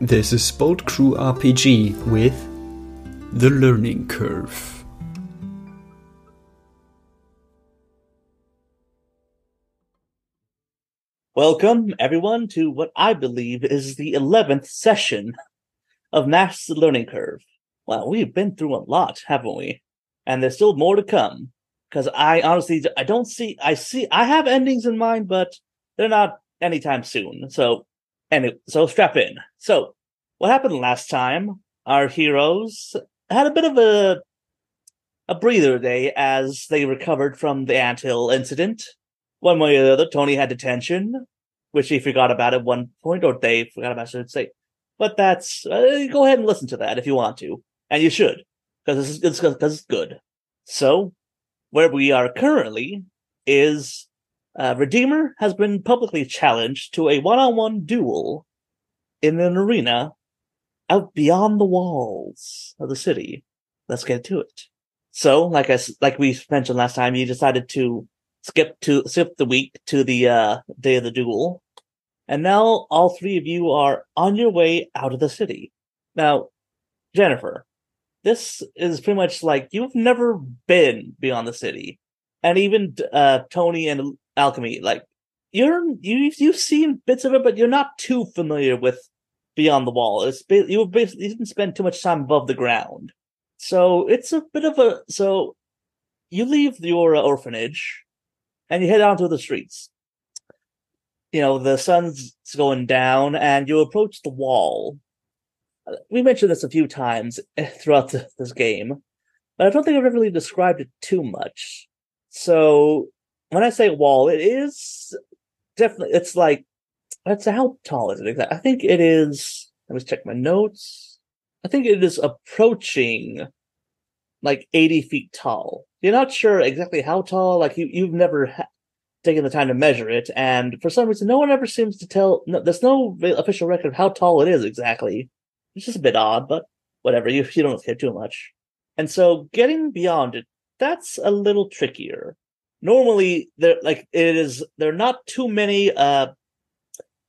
This is Boat Crew RPG with The Learning Curve. Welcome, everyone, to what I believe is the 11th session of the Learning Curve. Well, we've been through a lot, haven't we? And there's still more to come. Because I honestly, I don't see, I see, I have endings in mind, but they're not anytime soon. So, and so strap in. So, what happened last time? Our heroes had a bit of a a breather day as they recovered from the anthill incident. One way or the other, Tony had detention, which he forgot about at one point, or they forgot about, I should say. But that's uh, go ahead and listen to that if you want to, and you should, because it's because it's good. So, where we are currently is uh, Redeemer has been publicly challenged to a one-on-one duel in an arena out beyond the walls of the city. Let's get to it. So, like I like we mentioned last time, you decided to skip to skip the week to the uh, day of the duel, and now all three of you are on your way out of the city. Now, Jennifer, this is pretty much like you've never been beyond the city, and even uh, Tony and Alchemy, like you're you you've seen bits of it, but you're not too familiar with beyond the wall. It's you basically you didn't spend too much time above the ground, so it's a bit of a so. You leave your orphanage, and you head out to the streets. You know the sun's going down, and you approach the wall. We mentioned this a few times eh, throughout the, this game, but I don't think I've ever really described it too much. So when I say wall, it is definitely it's like that's how tall is it exactly? I think it is. Let me check my notes. I think it is approaching like 80 feet tall. You're not sure exactly how tall. Like you, you've never ha- taken the time to measure it, and for some reason, no one ever seems to tell. No, there's no official record of how tall it is exactly. It's just a bit odd, but whatever. You you don't care too much. And so, getting beyond it, that's a little trickier. Normally, there like it is. There are not too many uh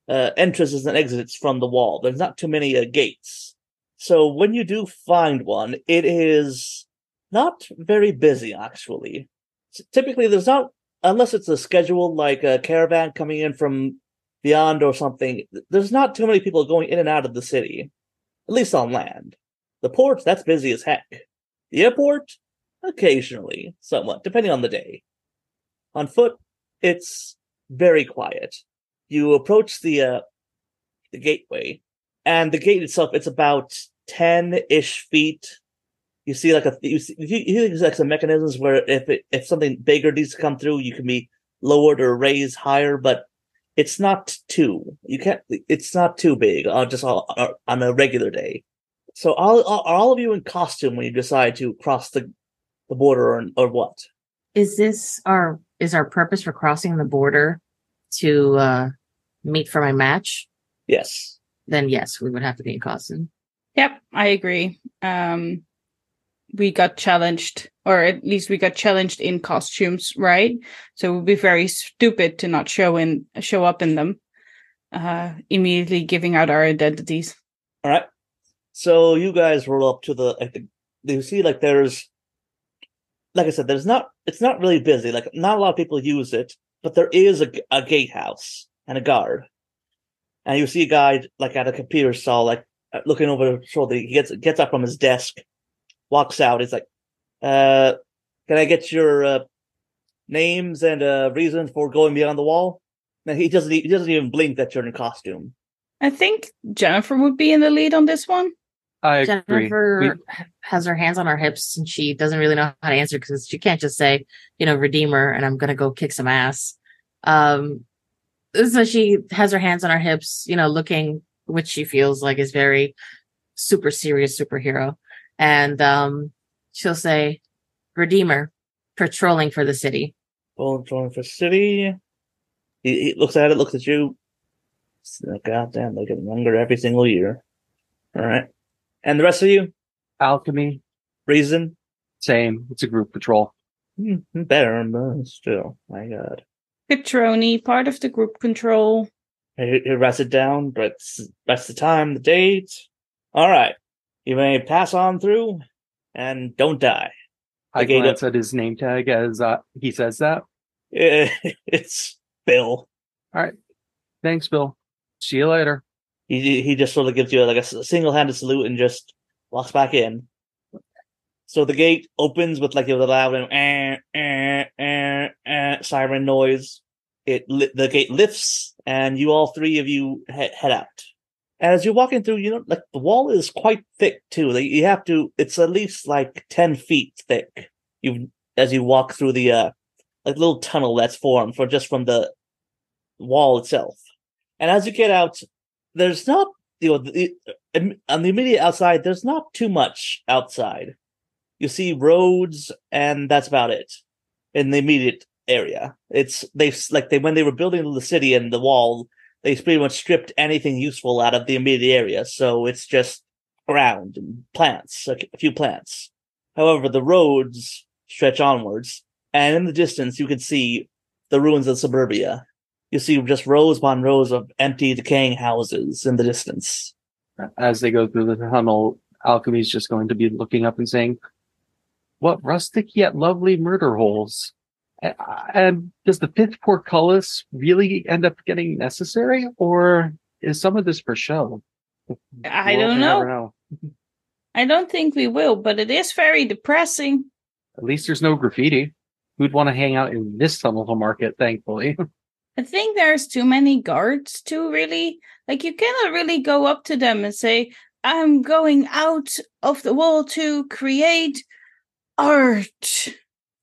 uh, entrances and exits from the wall. There's not too many uh, gates. So when you do find one, it is not very busy, actually. Typically, there's not, unless it's a schedule like a caravan coming in from beyond or something, there's not too many people going in and out of the city, at least on land. The port, that's busy as heck. The airport, occasionally, somewhat, depending on the day. On foot, it's very quiet you approach the uh, the gateway, and the gate itself it's about ten ish feet. You see like a you see, you see like some mechanisms where if it, if something bigger needs to come through, you can be lowered or raised higher, but it's not too you can't it's not too big uh, just all, uh, on a regular day. So all are all of you in costume when you decide to cross the the border or, or what? Is this our is our purpose for crossing the border to uh, meet for my match, yes, then yes, we would have to be in costume. Yep, I agree. Um, we got challenged, or at least we got challenged in costumes, right? So it would be very stupid to not show in show up in them, uh, immediately giving out our identities. All right. So you guys roll up to the. Like the you see, like there's, like I said, there's not. It's not really busy. Like not a lot of people use it but there is a, a gatehouse and a guard. And you see a guy like at a computer stall, like uh, looking over his shoulder. He gets gets up from his desk, walks out. He's like, uh, "Can I get your uh, names and uh, reasons for going beyond the wall?" And he doesn't. He doesn't even blink that you're in costume. I think Jennifer would be in the lead on this one. I Jennifer agree. We, has her hands on her hips and she doesn't really know how to answer because she can't just say, you know, Redeemer and I'm gonna go kick some ass. Um, so she has her hands on her hips, you know, looking which she feels like is very super serious superhero. And um, she'll say, Redeemer, patrolling for the city. Patrolling for the city. He, he looks at it, looks at you. God damn, they get younger every single year. All right. And the rest of you? alchemy, Reason? same. It's a group patrol. Hmm, better, but still. My God. Petroni, part of the group control. He, he writes it down, but that's the time, the date. All right. You may pass on through and don't die. I gate glance at his name tag as uh, he says that. It's Bill. All right. Thanks, Bill. See you later. He he just sort of gives you like a single handed salute and just walks back in. So the gate opens with like a loud eh, eh, eh, eh, siren noise. It li- the gate lifts, and you all three of you he- head out. As you're walking through, you know, like the wall is quite thick too. Like you have to, it's at least like ten feet thick. You as you walk through the uh like little tunnel that's formed for just from the wall itself. And as you get out, there's not you know the, uh, on the immediate outside. There's not too much outside. You see roads, and that's about it in the immediate area. It's they like they when they were building the city and the wall, they pretty much stripped anything useful out of the immediate area. So it's just ground and plants, a few plants. However, the roads stretch onwards, and in the distance you can see the ruins of suburbia. You see just rows upon rows of empty, decaying houses in the distance. As they go through the tunnel, Alchemy's just going to be looking up and saying, What rustic yet lovely murder holes. And does the fifth portcullis really end up getting necessary, or is some of this for show? I We'll don't never know. I don't think we will, but it is very depressing. At least there's no graffiti. Who'd want to hang out in this tunnel to market, thankfully. I think there's too many guards to really like you cannot really go up to them and say, I'm going out of the wall to create art.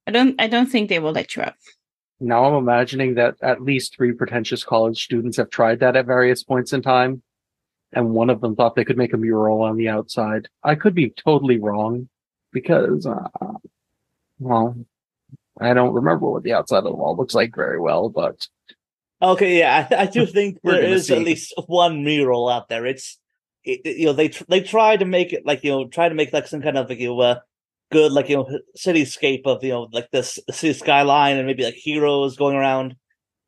I don't I don't think they will let you out. now I'm imagining that at least three pretentious college students have tried that at various points in time. And one of them thought they could make a mural on the outside. I could be totally wrong because, uh, well, I don't remember what the outside of the wall looks like very well, but Okay, yeah, I, I do think there is at least one mural out there. It's it, you know they tr- they try to make it like you know try to make like some kind of like you know, uh, good like you know cityscape of you know like this city skyline and maybe like heroes going around,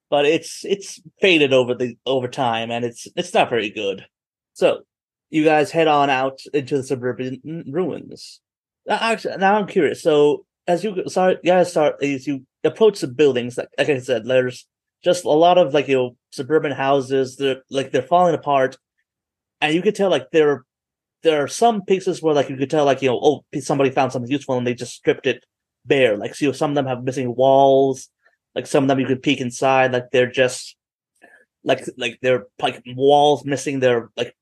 but it's it's faded over the over time and it's it's not very good. So you guys head on out into the suburban ruins. Actually, now I'm curious. So as you start, you guys start as you approach the buildings, like, like I said, there's just a lot of like you know suburban houses. They're like they're falling apart, and you could tell like there there are some pieces where like you could tell like you know oh somebody found something useful and they just stripped it bare. Like so, some of them have missing walls. Like some of them you could peek inside. Like they're just like like they're like walls missing. They're like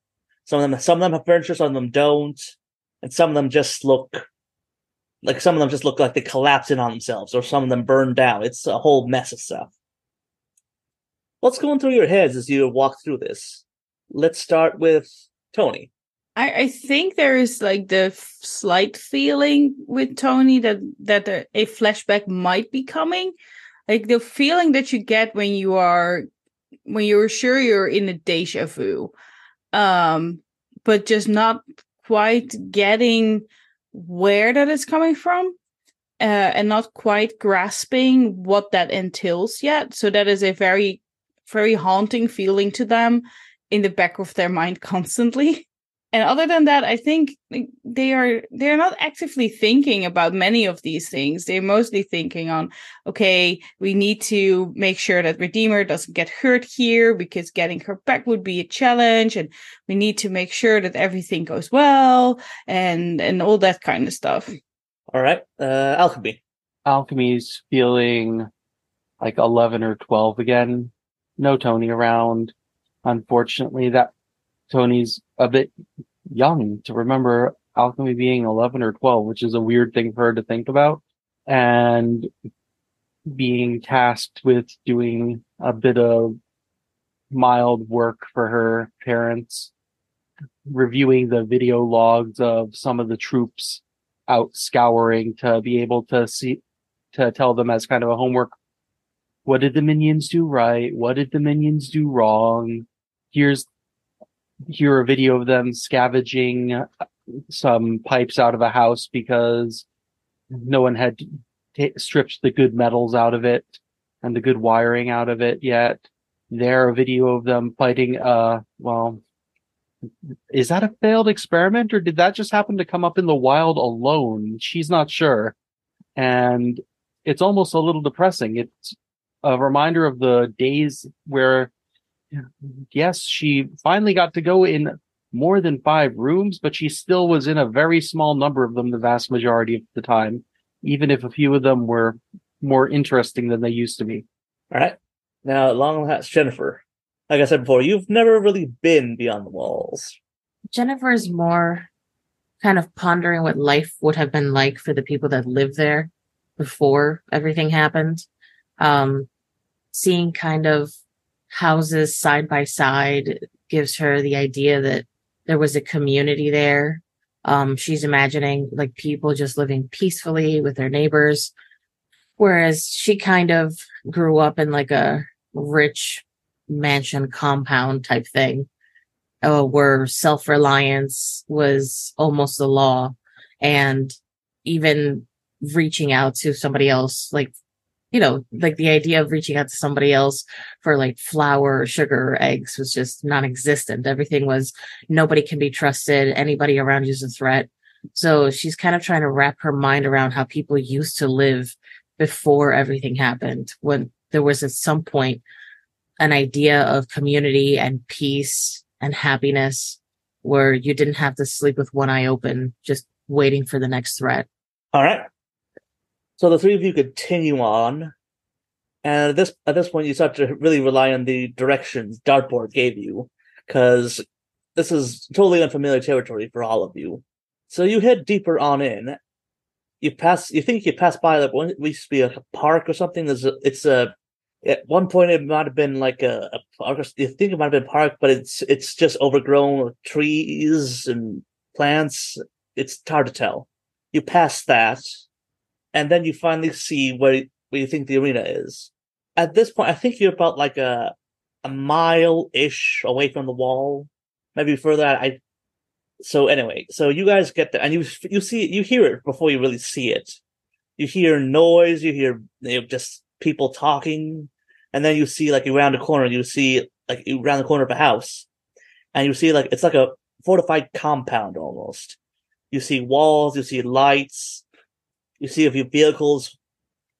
some of them some of them have furniture, some of them don't, and some of them just look like some of them just look like they collapse in on themselves, or some of them burn down. It's a whole mess of stuff. What's going through your heads as you walk through this? Let's start with Tony. I, I think there is like the f- slight feeling with Tony that that a, a flashback might be coming, like the feeling that you get when you are when you're sure you're in a deja vu, um, but just not quite getting where that is coming from, uh, and not quite grasping what that entails yet. So that is a very very haunting feeling to them in the back of their mind constantly and other than that i think they are they're not actively thinking about many of these things they're mostly thinking on okay we need to make sure that redeemer doesn't get hurt here because getting her back would be a challenge and we need to make sure that everything goes well and and all that kind of stuff All right, uh, Alchemy. Alchemy's feeling like 11 or 12 again. No Tony around. Unfortunately, that Tony's a bit young to remember Alchemy being 11 or 12, which is a weird thing for her to think about. And being tasked with doing a bit of mild work for her parents, reviewing the video logs of some of the troops out scouring to be able to see to tell them as kind of a homework what did the minions do right what did the minions do wrong here's here a video of them scavenging some pipes out of a house because no one had ta stripped the good metals out of it and the good wiring out of it yet there a video of them fighting. Uh, well, is that a failed experiment or did that just happen to come up in the wild alone? She's not sure, and it's almost a little depressing. It's a reminder of the days where, yes, she finally got to go in more than five rooms, but she still was in a very small number of them the vast majority of the time, even if a few of them were more interesting than they used to be. All right. Now, long last, Jennifer. Like I said before, you've never really been beyond the walls. Jennifer is more kind of pondering what life would have been like for the people that lived there before everything happened. Um, seeing kind of houses side by side gives her the idea that there was a community there. Um, she's imagining like people just living peacefully with their neighbors. Whereas she kind of grew up in like a rich mansion compound type thing, uh, where self reliance was almost the law. And even reaching out to somebody else, like you know, like the idea of reaching out to somebody else for like flour, sugar, eggs was just non existent. Everything was nobody can be trusted. Anybody around you is a threat. So she's kind of trying to wrap her mind around how people used to live before everything happened, when there was at some point an idea of community and peace and happiness where you didn't have to sleep with one eye open, just waiting for the next threat. All right. So the three of you continue on, and at this at this point, you start to really rely on the directions Dartboard gave you, because this is totally unfamiliar territory for all of you. So you head deeper on in. You pass. You think you pass by like one. We used to be like a park or something. There's a. It's a. At one point, it might have been like a, a park. You think it might have been park, but it's it's just overgrown with trees and plants. It's hard to tell. You pass that, and then you finally see where where you think the arena is. At this point, I think you're about like a a mile ish away from the wall, maybe further. I so anyway, so you guys get there, and you you see you hear it before you really see it. You hear noise, you hear you know, just people talking, and then you see like around the corner, you see like around the corner of a house, and you see like it's like a fortified compound almost. You see walls, you see lights, you see a few vehicles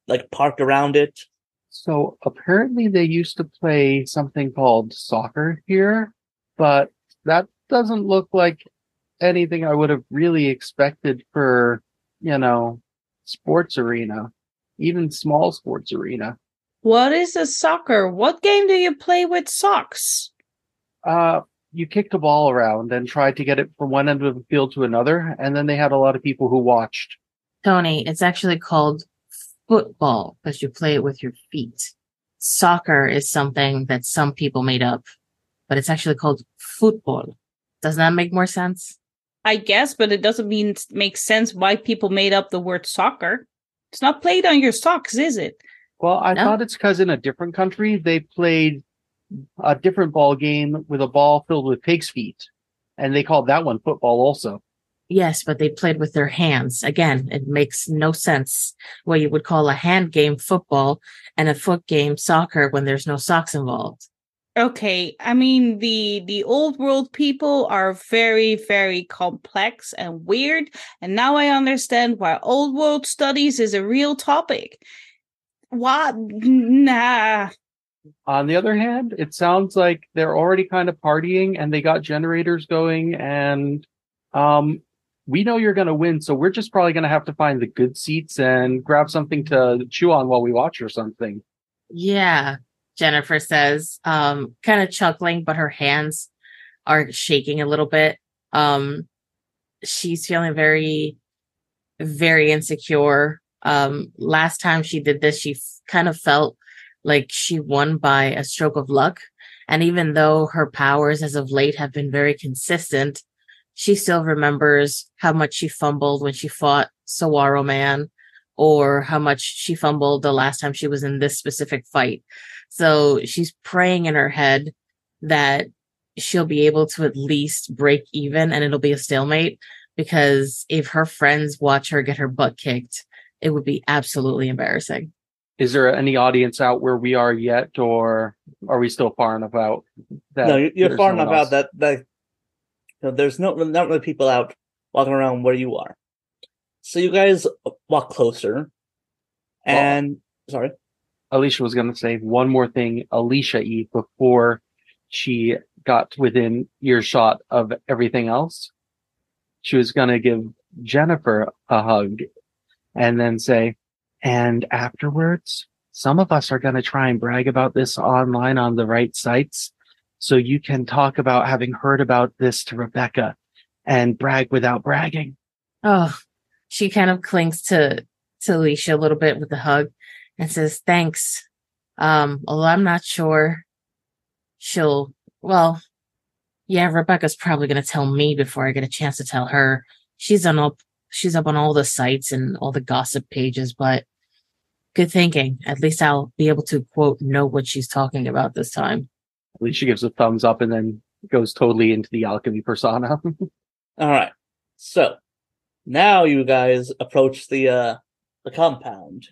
like parked around it. So apparently they used to play something called soccer here, but that doesn't look like anything I would have really expected for, you know, sports arena, even small sports arena. What is a soccer? What game do you play with socks? Uh, you kicked a ball around and tried to get it from one end of the field to another, and then they had a lot of people who watched. Tony, it's actually called football because you play it with your feet. Soccer is something that some people made up, but it's actually called football. Doesn't that make more sense? I guess, but it doesn't mean make sense why people made up the word soccer. It's not played on your socks, is it? Well, I No. thought it's because in a different country they played a different ball game with a ball filled with pig's feet, and they called that one football also. Yes, but they played with their hands. Again, it makes no sense what you would call a hand game football and a foot game soccer when there's no socks involved. Okay, I mean the the old world people are very very complex and weird, and now I understand why old world studies is a real topic. What? Nah. On the other hand, it sounds like they're already kind of partying and they got generators going and um we know you're going to win, so we're just probably going to have to find the good seats and grab something to chew on while we watch or something. Yeah, Jennifer says, um, kind of chuckling, but her hands are shaking a little bit. Um, she's feeling very, very insecure. Um, last time she did this, she f- kind of felt like she won by a stroke of luck. And even though her powers as of late have been very consistent, she still remembers how much she fumbled when she fought Sawaro Man or how much she fumbled the last time she was in this specific fight. So she's praying in her head that she'll be able to at least break even and it'll be a stalemate because if her friends watch her get her butt kicked, it would be absolutely embarrassing. Is there any audience out where we are yet, or are we still far enough out? that no, you're, you're far no one enough out that that you know, there's no not really people out walking around where you are. So you guys walk closer, and sorry, Alicia was going to say one more thing, Alicia E, before she got within earshot of everything else. She was going to give Jennifer a hug and then say, and afterwards, some of us are going to try and brag about this online on the right sites. So you can talk about having heard about this to Rebecca and brag without bragging. Oh, she kind of clings to to Alicia a little bit with a hug and says, "Thanks." Um, although I'm not sure she'll. Well, yeah, Rebecca's probably going to tell me before I get a chance to tell her. She's on all. She's up on all the sites and all the gossip pages, but good thinking. At least I'll be able to quote know what she's talking about this time. Alicia gives a thumbs up and then goes totally into the alchemy persona. All right. So now you guys approach the uh the compound,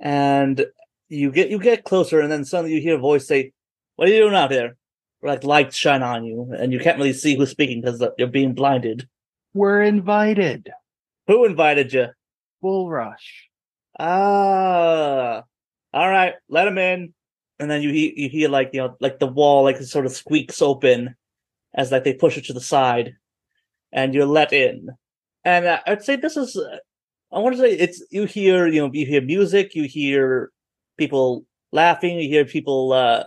and you get you get closer, and then suddenly you hear a voice say, "What are you doing out here?" Like lights shine on you, and you can't really see who's speaking because you're being blinded. We're invited. Who invited you? Bull Rush. Ah, all right, let him in. And then you hear you hear like you know like the wall like sort of squeaks open as like they push it to the side, and you're let in. And uh, I'd say this is uh, I want to say it's you hear you know you hear music, you hear people laughing, you hear people uh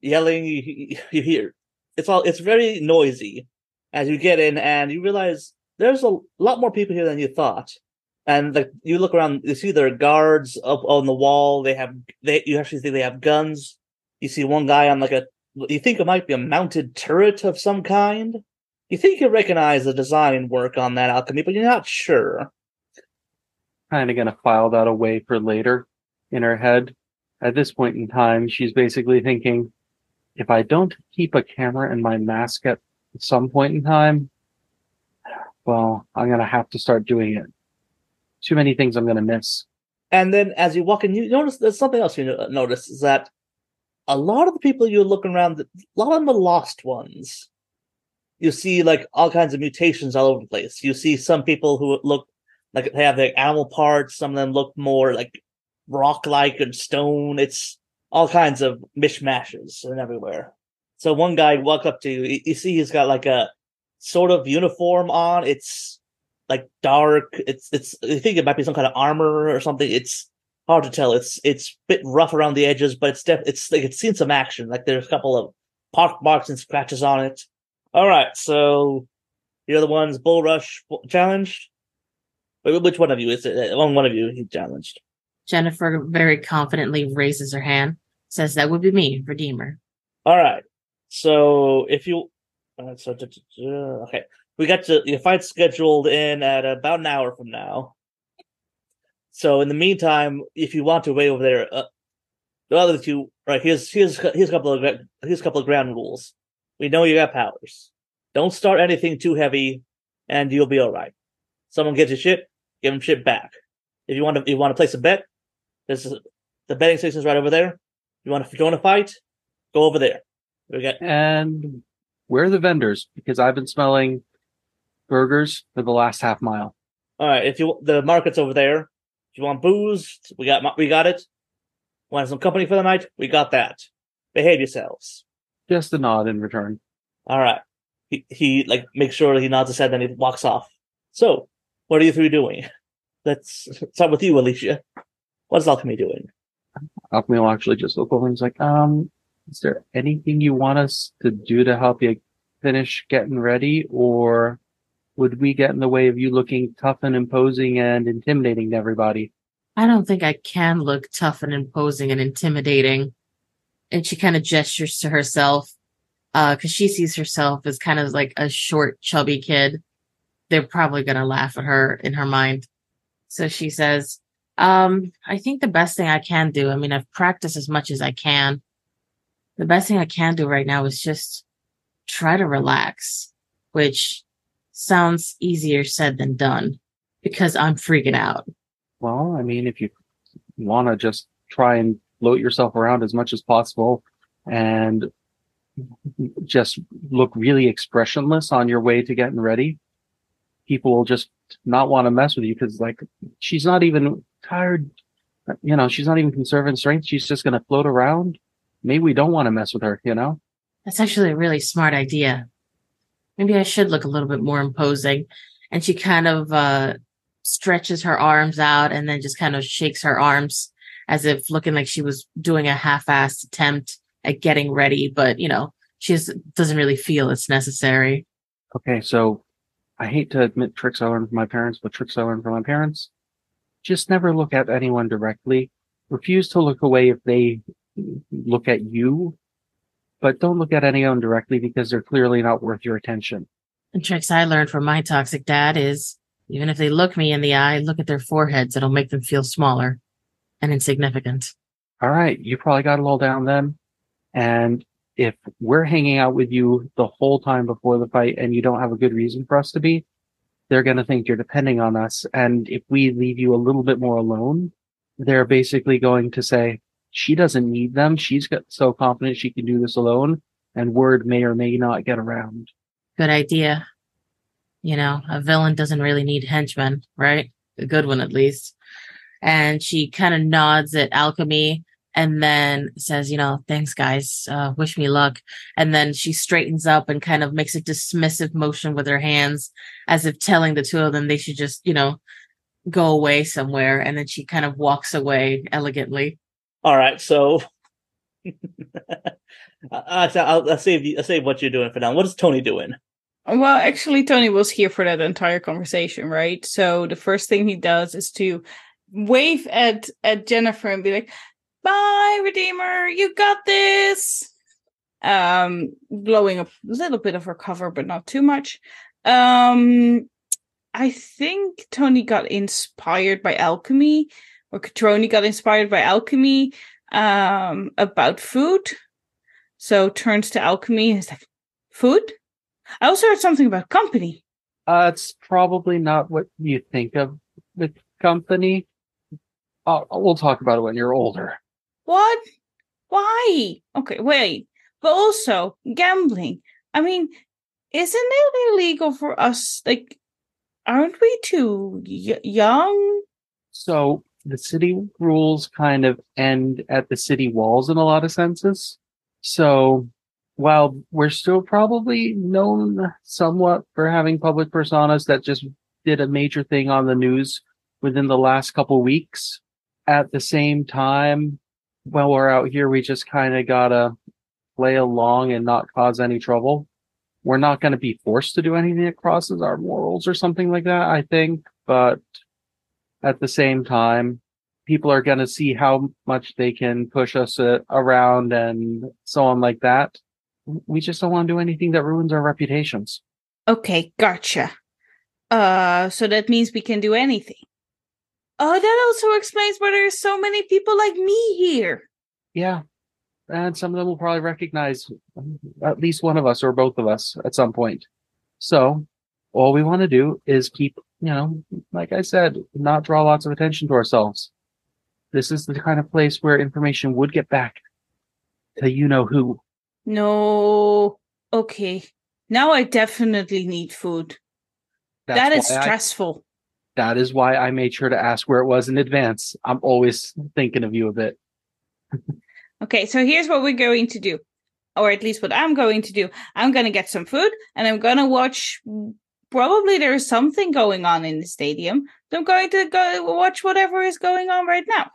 yelling, you, you hear it's all it's very noisy as you get in, and you realize there's a lot more people here than you thought and like you look around, you see there are guards up on the wall. They have they you actually see they have guns. You see one guy on like a you think it might be a mounted turret of some kind. You think you recognize the design work on that alchemy, but you're not sure. Kind of going to file that away for later in her head. At this point in time, she's basically thinking, if I don't keep a camera in my mask at some point in time, well, I'm going to have to start doing it. Too many things I'm going to miss. And then as you walk in, you notice there's something else you notice is that a lot of the people you're looking around, a lot of them are lost ones. You see like all kinds of mutations all over the place. You see some people who look like they have like animal parts. Some of them look more like rock-like and stone. It's all kinds of mishmashes and everywhere. So one guy walk up to you. You- You see he's got like a sort of uniform on. It's like dark. It's it's. I think it might be some kind of armor or something. It's hard to tell. It's it's a bit rough around the edges, but it's def- it's like it's seen some action. Like there's a couple of park marks and scratches on it. All right, so you're the ones Bull Rush challenged. Wait, Which one of you is it? One one of you he challenged. Jennifer very confidently raises her hand, says that would be me, Redeemer. All right. So if you, uh, so okay, we got to your fight scheduled in at about an hour from now. So in the meantime, if you want to wait over there, uh, the other two, right? Here's here's here's a couple of here's a couple of ground rules. We know you got powers. Don't start anything too heavy, and you'll be all right. Someone gives you shit, give them shit back. If you want to, you want to place a bet. This is the betting station's right over there. You want to join a fight? Go over there. We got And where are the vendors? Because I've been smelling burgers for the last half mile. all right. If you the market's over there, if you want booze, we got we got it. Want some company for the night? We got that. Behave yourselves. Just a nod in return. All right. He he like makes sure he nods his head, then he walks off. So, what are you three doing? Let's start with you, Alicia. What is alchemy doing? Alchemy will actually just look over and he's like, um, is there anything you want us to do to help you finish getting ready? Or would we get in the way of you looking tough and imposing and intimidating to everybody? I don't think I can look tough and imposing and intimidating. And she kind of gestures to herself, uh, cause she sees herself as kind of like a short, chubby kid. They're probably going to laugh at her in her mind. So she says, um, I think the best thing I can do, I mean, I've practiced as much as I can. The best thing I can do right now is just try to relax, which sounds easier said than done because I'm freaking out. Well, I mean, if you want to just try and float yourself around as much as possible and just look really expressionless on your way to getting ready, people will just not want to mess with you because like she's not even tired. You know, she's not even conserving strength. She's just going to float around. Maybe we don't want to mess with her, you know? That's actually a really smart idea. Maybe I should look a little bit more imposing. And she kind of uh, stretches her arms out and then just kind of shakes her arms as if looking like she was doing a half-assed attempt at getting ready, but you know, she just doesn't really feel it's necessary. Okay, so I hate to admit tricks I learned from my parents, but tricks I learned from my parents. Just never look at anyone directly. Refuse to look away if they look at you, but don't look at anyone directly because they're clearly not worth your attention. And tricks I learned from my toxic dad is even if they look me in the eye, look at their foreheads. It'll make them feel smaller and insignificant. All right, you probably got it all down then. And if we're hanging out with you the whole time before the fight and you don't have a good reason for us to be, they're going to think you're depending on us. And if we leave you a little bit more alone, they're basically going to say, she doesn't need them. She's got so confident she can do this alone. And word may or may not get around. Good idea. You know, a villain doesn't really need henchmen, right? A good one, at least. And she kind of nods at alchemy and then says, you know, thanks guys, uh, wish me luck. And then she straightens up and kind of makes a dismissive motion with her hands as if telling the two of them they should just, you know, go away somewhere. And then she kind of walks away elegantly. All right, so I, I'll, I'll save I'll save what you're doing for now. What is Tony doing? Well, actually, Tony was here for that entire conversation, right? So the first thing he does is to wave at at Jennifer and be like, "Bye, Redeemer, you got this." Um, blowing up a little bit of her cover, but not too much. Um, I think Tony got inspired by alchemy, or Catroni got inspired by alchemy um, about food. So turns to alchemy and is like, "Food." I also heard something about company. Uh, it's probably not what you think of with company. Uh, we'll talk about it when you're older. What? Why? Okay, wait. But also gambling. I mean, isn't it illegal for us? Like, aren't we too y- young? So the city rules kind of end at the city walls in a lot of senses. So while we're still probably known somewhat for having public personas that just did a major thing on the news within the last couple weeks, at the same time, while we're out here, we just kind of gotta play along and not cause any trouble. We're not going to be forced to do anything that crosses our morals or something like that, I think. But at the same time, people are going to see how much they can push us uh, around and so on like that we just don't want to do anything that ruins our reputations. Okay, gotcha. Uh, so that means we can do anything. Oh, that also explains why there's so many people like me here. Yeah. And some of them will probably recognize at least one of us or both of us at some point. So all we want to do is keep, you know, like I said, not draw lots of attention to ourselves. This is the kind of place where information would get back to you know who. No. Okay. Now I definitely need food. That's that is why I- stressful. that is why I made sure to ask where it was in advance. I'm always thinking of you a bit. Okay, so here's what we're going to do. Or at least what I'm going to do. I'm going to get some food and I'm going to watch. Probably there is something going on in the stadium. I'm going to go watch whatever is going on right now.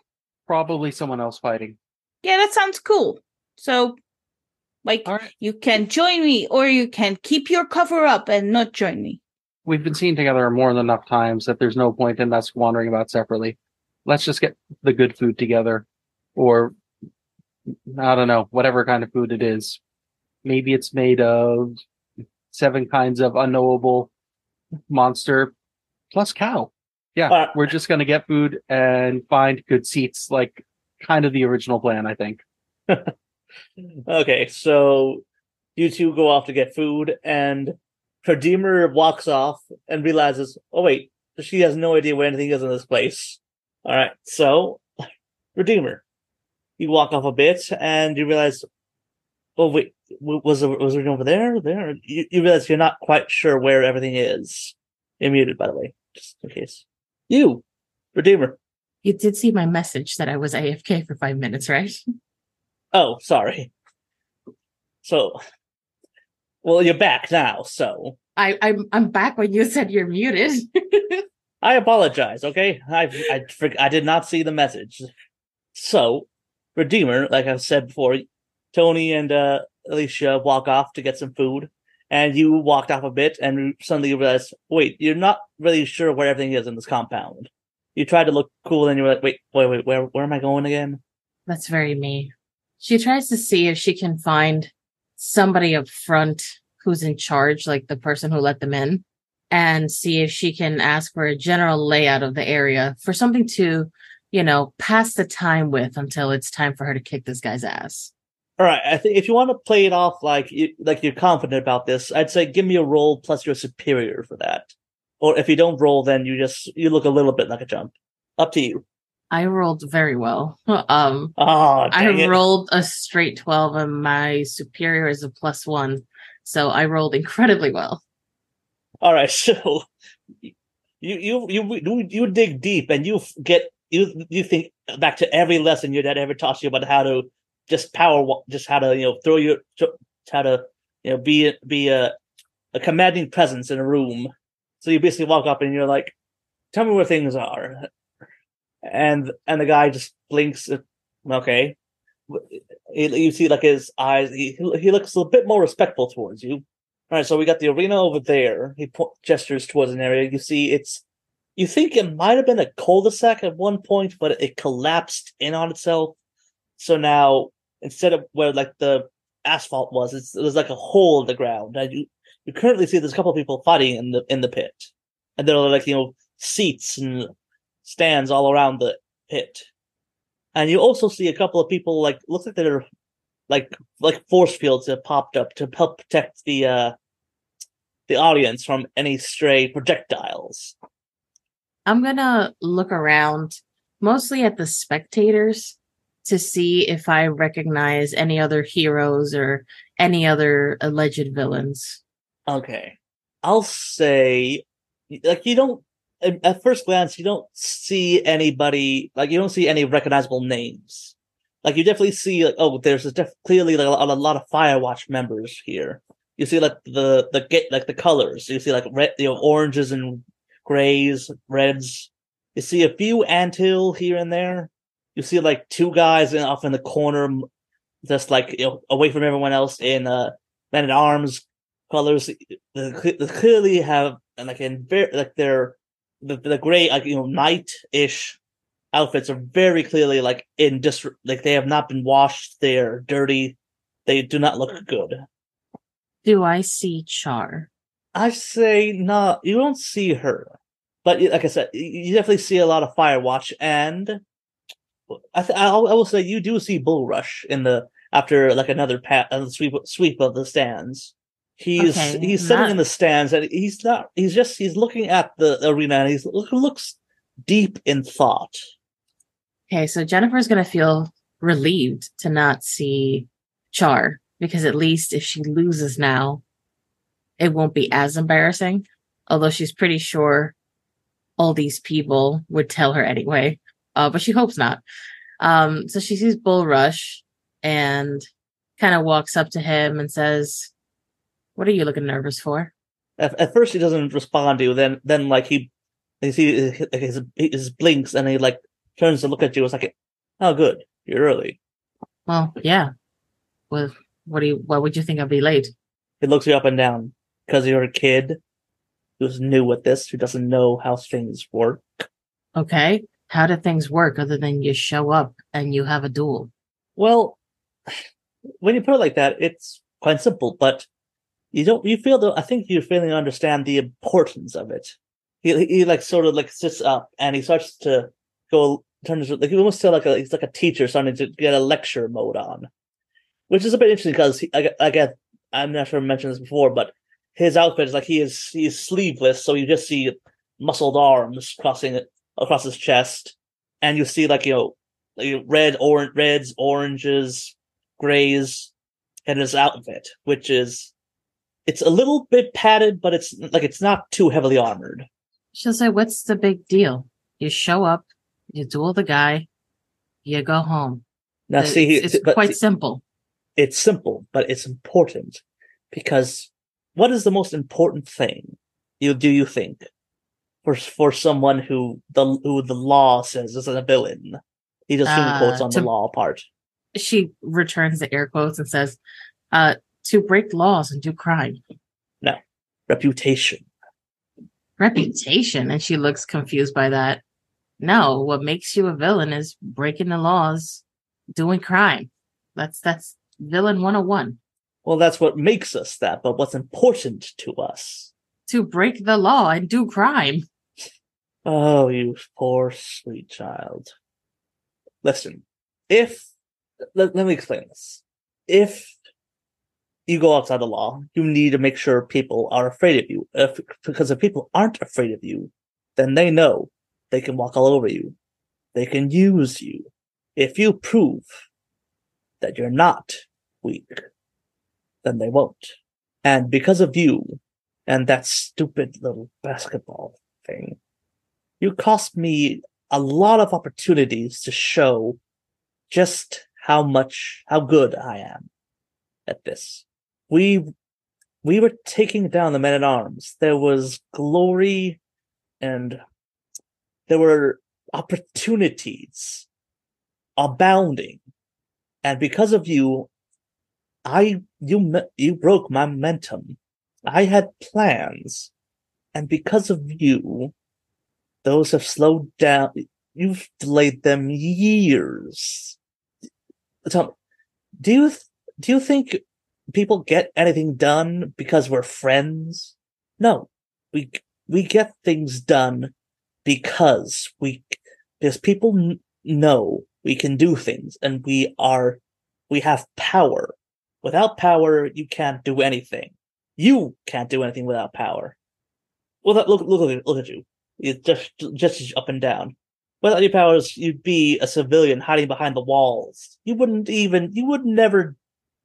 Probably someone else fighting. Yeah, that sounds cool. So, like, right. you can join me or you can keep your cover up and not join me. We've been seen together more than enough times that there's no point in us wandering about separately. Let's just get the good food together or I don't know, whatever kind of food it is. Maybe it's made of seven kinds of unknowable monster plus cow. Yeah, Uh, we're just going to get food and find good seats like kind of the original plan, I think. Okay, so you two go off to get food, and Redeemer walks off and realizes, oh wait, she has no idea where anything is in this place. All right, so Redeemer, you walk off a bit and you realize, oh wait, was was there over there? There, you, you realize you're not quite sure where everything is. You're muted, by the way, just in case. You, Redeemer. You did see my message that I was AFK for five minutes, right? Oh, sorry. So, well, you're back now, so I, I'm I'm back when you said you're muted. I apologize. Okay, I I I did not see the message. So, Redeemer, like I've said before, Tony and uh, Alicia uh, walk off to get some food, and you walked off a bit, and suddenly you realize, wait, you're not really sure where everything is in this compound. You tried to look cool, and you're like, wait, wait, wait, where where am I going again? That's very me. She tries to see if she can find somebody up front who's in charge, like the person who let them in, and see if she can ask for a general layout of the area for something to, you know, pass the time with until it's time for her to kick this guy's ass. All right, I think if you want to play it off like you, like you're confident about this, I'd say give me a roll plus your superior for that. Or if you don't roll, then you just you look a little bit like a jump. Up to you. I rolled very well. Um, Oh, I it. rolled a straight 12 and my superior is a plus one. So I rolled incredibly well. All right, so you you you you you dig deep and you get you you think back to every lesson your dad ever taught you about how to just power just how to you know throw your how to you know be be a a commanding presence in a room. So you basically walk up and you're like, "Tell me where things are," and and the guy just blinks. Okay, you see like his eyes. He he looks a bit more respectful towards you. All right, so we got the arena over there. He gestures towards an area. You see, it's. You think it might have been a cul-de-sac at one point, but it collapsed in on itself. So now, instead of where like the asphalt was, it's there's like a hole in the ground, and you you currently see there's a couple of people fighting in the in the pit, and there are like you know seats and stands all around the pit, and you also see a couple of people like looks like they're like like force fields have popped up to help protect the uh the audience from any stray projectiles. I'm to look around mostly at the spectators to see if I recognize any other heroes or any other alleged villains. Okay. I'll say like you don't at first glance you don't see anybody like you don't see any recognizable names. Like you definitely see like oh there's a def- clearly like a, lot- a lot of Firewatch members here. You see like the the get like the colors. You see like red you know oranges and grays, reds. You see a few anthill here and there. You see like two guys in, off in the corner, just like you know away from everyone else in uh men at arms colors. They, they clearly have and like in very like their the the gray like you know night ish outfits are very clearly like in dis like they have not been washed. They're dirty. They do not look good. Do I see Char? I say no, you don't see her, but like I said, you definitely see a lot of Firewatch, and I th- I will say you do see Bull Rush in the after like another pat uh, sweep sweep of the stands. He's Okay, he's sitting in the stands, and he's not. He's just he's looking at the arena, and he's look, looks deep in thought. Okay, so Jennifer's going to feel relieved to not see Char because at least if she loses now, it won't be as embarrassing. Although she's pretty sure all these people would tell her anyway, uh, but she hopes not. Um, so she sees Bull Rush and kind of walks up to him and says, "What are you looking nervous for?" At, at first, he doesn't respond to you. Then then like he you see his his, his blinks, and he like turns to look at you. It's like, oh, good, you're early. Well, yeah. Well, what do you? Why would you think I'd be late? He looks you up and down because you're a kid who's new at this, who doesn't know how things work. Okay. How do things work other than you show up and you have a duel? Well, when you put it like that, it's quite simple, but you don't. You feel though. I think you're failing to understand the importance of it. He he like sort of like sits up and he starts to go turns like he almost feel like a he's like a teacher starting to get a lecture mode on, which is a bit interesting because I get- I get I'm not sure I mentioned this before, but his outfit is like he is he is sleeveless, so you just see muscled arms crossing across his chest, and you see like you know like red, orange, reds, oranges, grays, and his outfit, which is it's a little bit padded, but it's like it's not too heavily armored. She'll say, What's the big deal? You show up, you duel the guy, you go home. Now, it's, see, it's quite see, simple. it's simple, but it's important because what is the most important thing you do you think for for someone who the who the law says is a villain? He just Uh, quotes on to- the law part. She returns the air quotes and says, uh, to break laws and do crime. No, reputation. Reputation. And she looks confused by that. No, what makes you a villain is breaking the laws, doing crime. That's that's villain 101. Well, that's what makes us that, but what's important to us? To break the law and do crime. Oh, you poor sweet child. Listen, if let, let me explain this. If you go outside the law, you need to make sure people are afraid of you. If, because if people aren't afraid of you, then they know they can walk all over you. They can use you. If you prove that you're not weak, then they won't. And because of you and that stupid little basketball thing, you cost me a lot of opportunities to show just how much how good I am at this. We we were taking down the men at arms. There was glory and there were opportunities abounding. And because of you, I you you broke my momentum. I had plans, and because of you, those have slowed down. You've delayed them years. Me, do you th- do you think people get anything done because we're friends? No, we we get things done because we because people n- know we can do things and we are we have power. Without power, you can't do anything. You can't do anything without power. Well, that- look look look at you. You just just up and down. Without your powers, you'd be a civilian hiding behind the walls. You wouldn't even you would never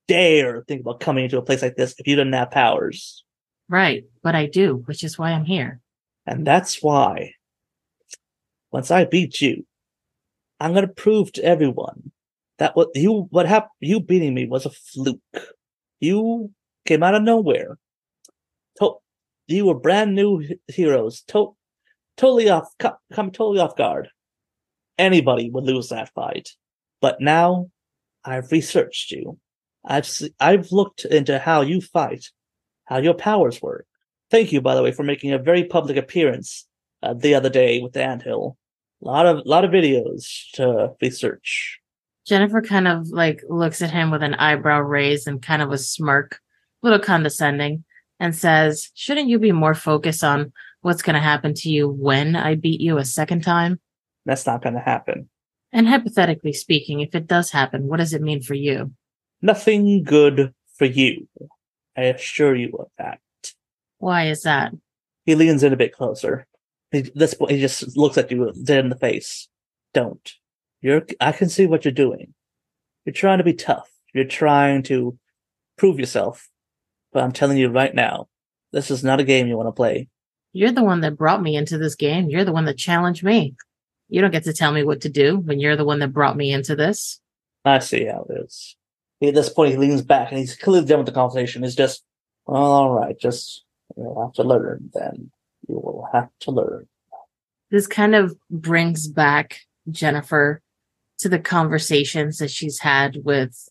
dare think about coming into a place like this if you didn't have powers. Right. But I do, which is why I'm here. And that's why once I beat you, I'm gonna prove to everyone that what you what happened you beating me was a fluke. You came out of nowhere. To- you were brand new heroes. To- totally off co- come totally off guard. Anybody would lose that fight. But now I've researched you. I've I've looked into how you fight, how your powers work. Thank you, by the way, for making a very public appearance uh, the other day with the anthill. A lot of lot of videos to research. Jennifer kind of like looks at him with an eyebrow raised and kind of a smirk, a little condescending, and says, Shouldn't you be more focused on what's going to happen to you when I beat you a second time? That's not going to happen. And hypothetically speaking, if it does happen, what does it mean for you? Nothing good for you. I assure you of that. Why is that? He leans in a bit closer. He, this point, he just looks at you dead in the face. Don't. You're. I can see what you're doing. You're trying to be tough. You're trying to prove yourself. But I'm telling you right now, this is not a game you want to play. You're the one that brought me into this game. You're the one that challenged me. You don't get to tell me what to do when you're the one that brought me into this. I see how it is. At this point, he leans back and he's clearly done with the conversation. He's just, well, all right, just you'll have to learn. Then you will have to learn. This kind of brings back Jennifer to the conversations that she's had with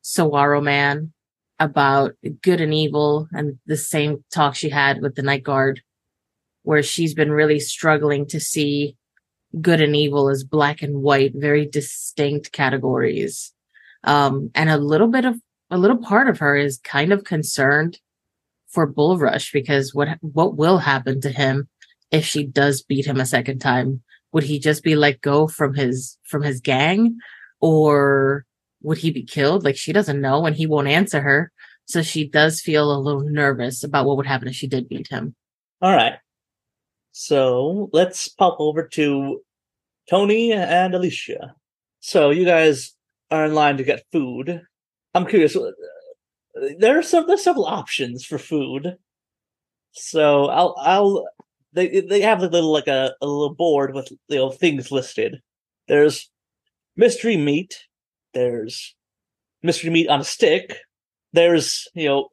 Saguaro Man about good and evil and the same talk she had with the night guard where she's been really struggling to see good and evil as black and white very distinct categories. Um and a little bit of a little part of her is kind of concerned for Bullrush because what what will happen to him if she does beat him a second time? Would he just be let go from his from his gang? Or would he be killed? Like she doesn't know and he won't answer her. So she does feel a little nervous about what would happen if she did beat him. All right. So let's pop over to Tony and Alicia. So you guys are in line to get food. I'm curious. uh, There are some there's several options for food. So I'll I'll they they have a little like a, a little board with you know things listed. There's mystery meat. There's mystery meat on a stick. There's you know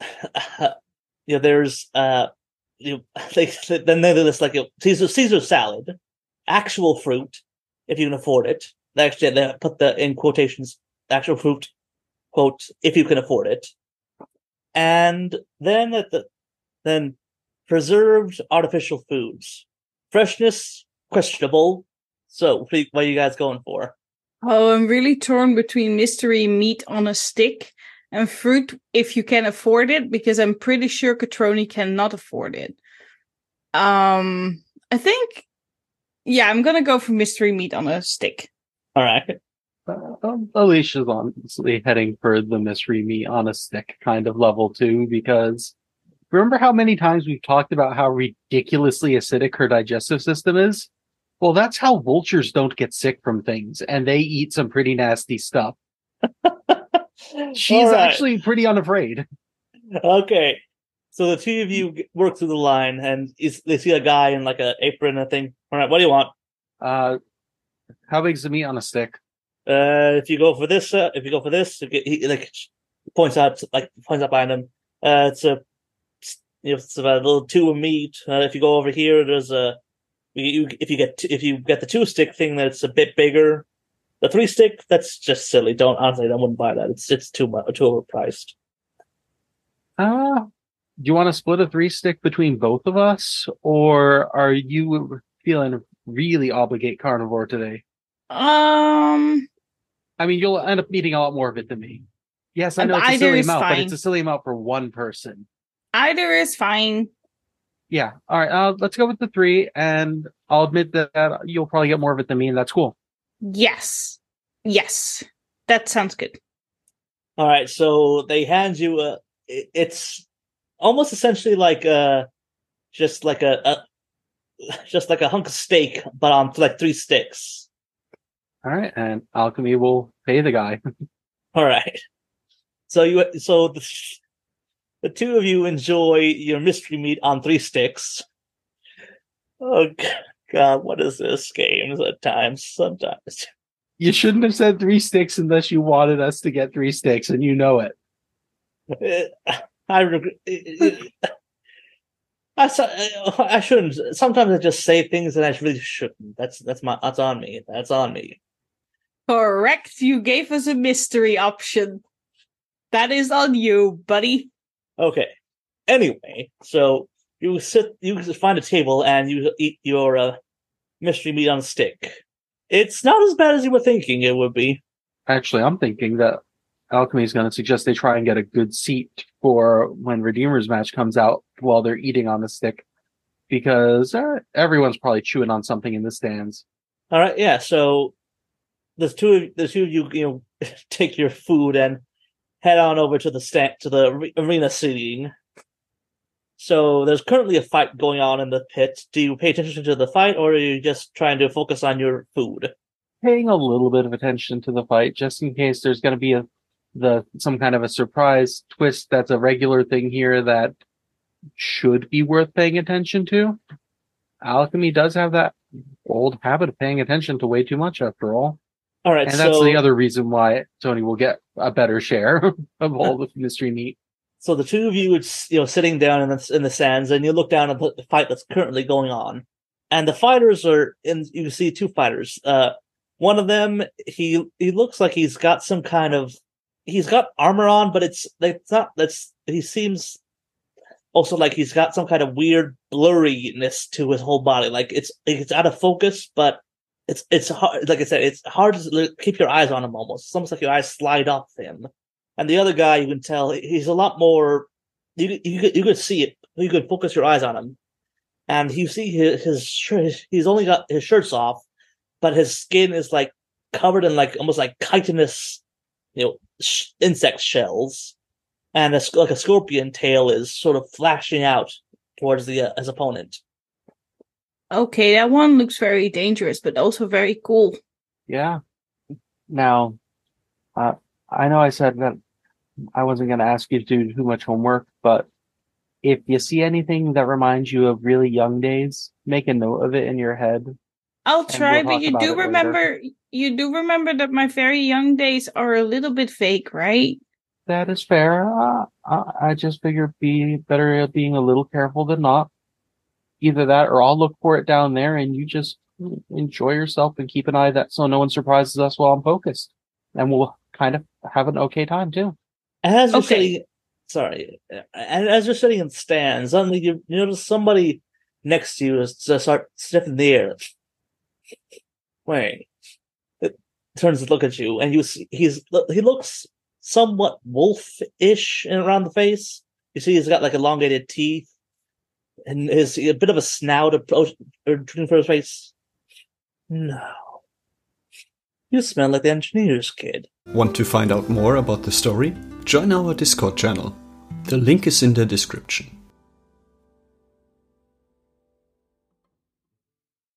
you know there's uh you they, then they list like you know, Caesar Caesar salad, actual fruit if you can afford it. They Actually, they put the in quotations actual fruit quote if you can afford it, and then at the then preserved artificial foods, freshness questionable. So what are you guys going for? Oh, I'm really torn between mystery meat on a stick and fruit if you can afford it, because I'm pretty sure Catroni cannot afford it. Um, I think, yeah, I'm gonna go for mystery meat on a stick. All right, Uh, um, Alicia's honestly heading for the mystery meat on a stick kind of level too, because remember how many times we've talked about how ridiculously acidic her digestive system is? Well, that's how vultures don't get sick from things, and they eat some pretty nasty stuff. She's right. actually pretty unafraid. okay. So the two of you work through the line, and is, they see a guy in like an apron and a thing. All right, what do you want? Uh, how big's the meat on a stick? Uh, if you go for this, uh, if you go for this, you get, he like points out, like points out behind him. Uh, it's a, you know, it's a little two of meat. Uh, if you go over here, there's a, you, if you get t- if you get the two stick thing, that's a bit bigger. The three stick, that's just silly. Don't honestly, I wouldn't buy that. It's it's too much, too overpriced. Uh, do you want to split a three stick between both of us, or are you feeling really obligate carnivore today? Um, I mean, you'll end up eating a lot more of it than me. Yes, I Um, know it's a silly is amount, but it's a silly amount for one person. either is fine. Yeah. All right. Uh, let's go with the three, and I'll admit that you'll probably get more of it than me, and that's cool. Yes, yes, that sounds good. All right, so they hand you a. It's almost essentially like a, just like a, a, just like a hunk of steak, but on like three sticks. All right, and alchemy will pay the guy. All right, so you so the, the two of you enjoy your mystery meat on three sticks. Oh g- God, what is this games at times? Sometimes. You shouldn't have said three sticks unless you wanted us to get three sticks, and you know it. Uh, I regret. I, I shouldn't. Sometimes I just say things that I really shouldn't. That's that's my that's on me. That's on me. Correct. You gave us a mystery option. That is on you, buddy. Okay. Anyway, so you sit, you find a table, and you eat your uh, mystery meat on a stick. It's not as bad as you were thinking it would be. Actually, I'm thinking that alchemy is going to suggest they try and get a good seat for when Redeemer's match comes out while they're eating on the stick, because uh, everyone's probably chewing on something in the stands. All right, yeah. So the two of the two of you, you know, take your food and head on over to the stand to the arena seating. So there's currently a fight going on in the pit. Do you pay attention to the fight, or are you just trying to focus on your food? paying a little bit of attention to the fight just in case there's going to be a the some kind of a surprise twist that's a regular thing here that should be worth paying attention to. Alchemy does have that old habit of paying attention to way too much after all. All right, And so that's the other reason why Tony will get a better share of all the mystery meat. So the two of you, it's you know sitting down in the in the sands, and you look down at the the fight that's currently going on, and the fighters are in. You see two fighters. Uh, one of them, he he looks like he's got some kind of he's got armor on, but it's it's not. That's he seems also like he's got some kind of weird blurriness to his whole body. Like it's it's out of focus, but it's it's hard. Like I said, it's hard to keep your eyes on him. Almost, it's almost like your eyes slide off him. And the other guy, you can tell he's a lot more. You you could- you could see it. You could focus your eyes on him, and you see his his shirt. He's only got his shirts off, but his skin is like covered in like almost like chitinous, you know, sh- insect shells, and a, like a scorpion tail is sort of flashing out towards the uh, his opponent. Okay, that one looks very dangerous, but also very cool. Yeah. Now, uh, I know I said that I wasn't going to ask you to do too much homework, but if you see anything that reminds you of really young days, make a note of it in your head. I'll try, we'll but you do it later. remember you do remember that my very young days are a little bit fake, right? That is fair. Uh, I I just figure be better at being a little careful than not. Either that, or I'll look for it down there, and you just enjoy yourself and keep an eye that so no one surprises us while I'm focused, and we'll kind of have an okay time too. As you're Okay. sitting, sorry, and as you're sitting in stand, suddenly you, you notice somebody next to you is to uh, start sniffing the air. Wait, it turns to look at you, and you see he's he looks somewhat wolf-ish around the face. You see, he's got like elongated teeth, and his a bit of a snout approach protruding from his face. No, you smell like the engineer's kid. Want to find out more about the story? Join our Discord channel. The link is in the description.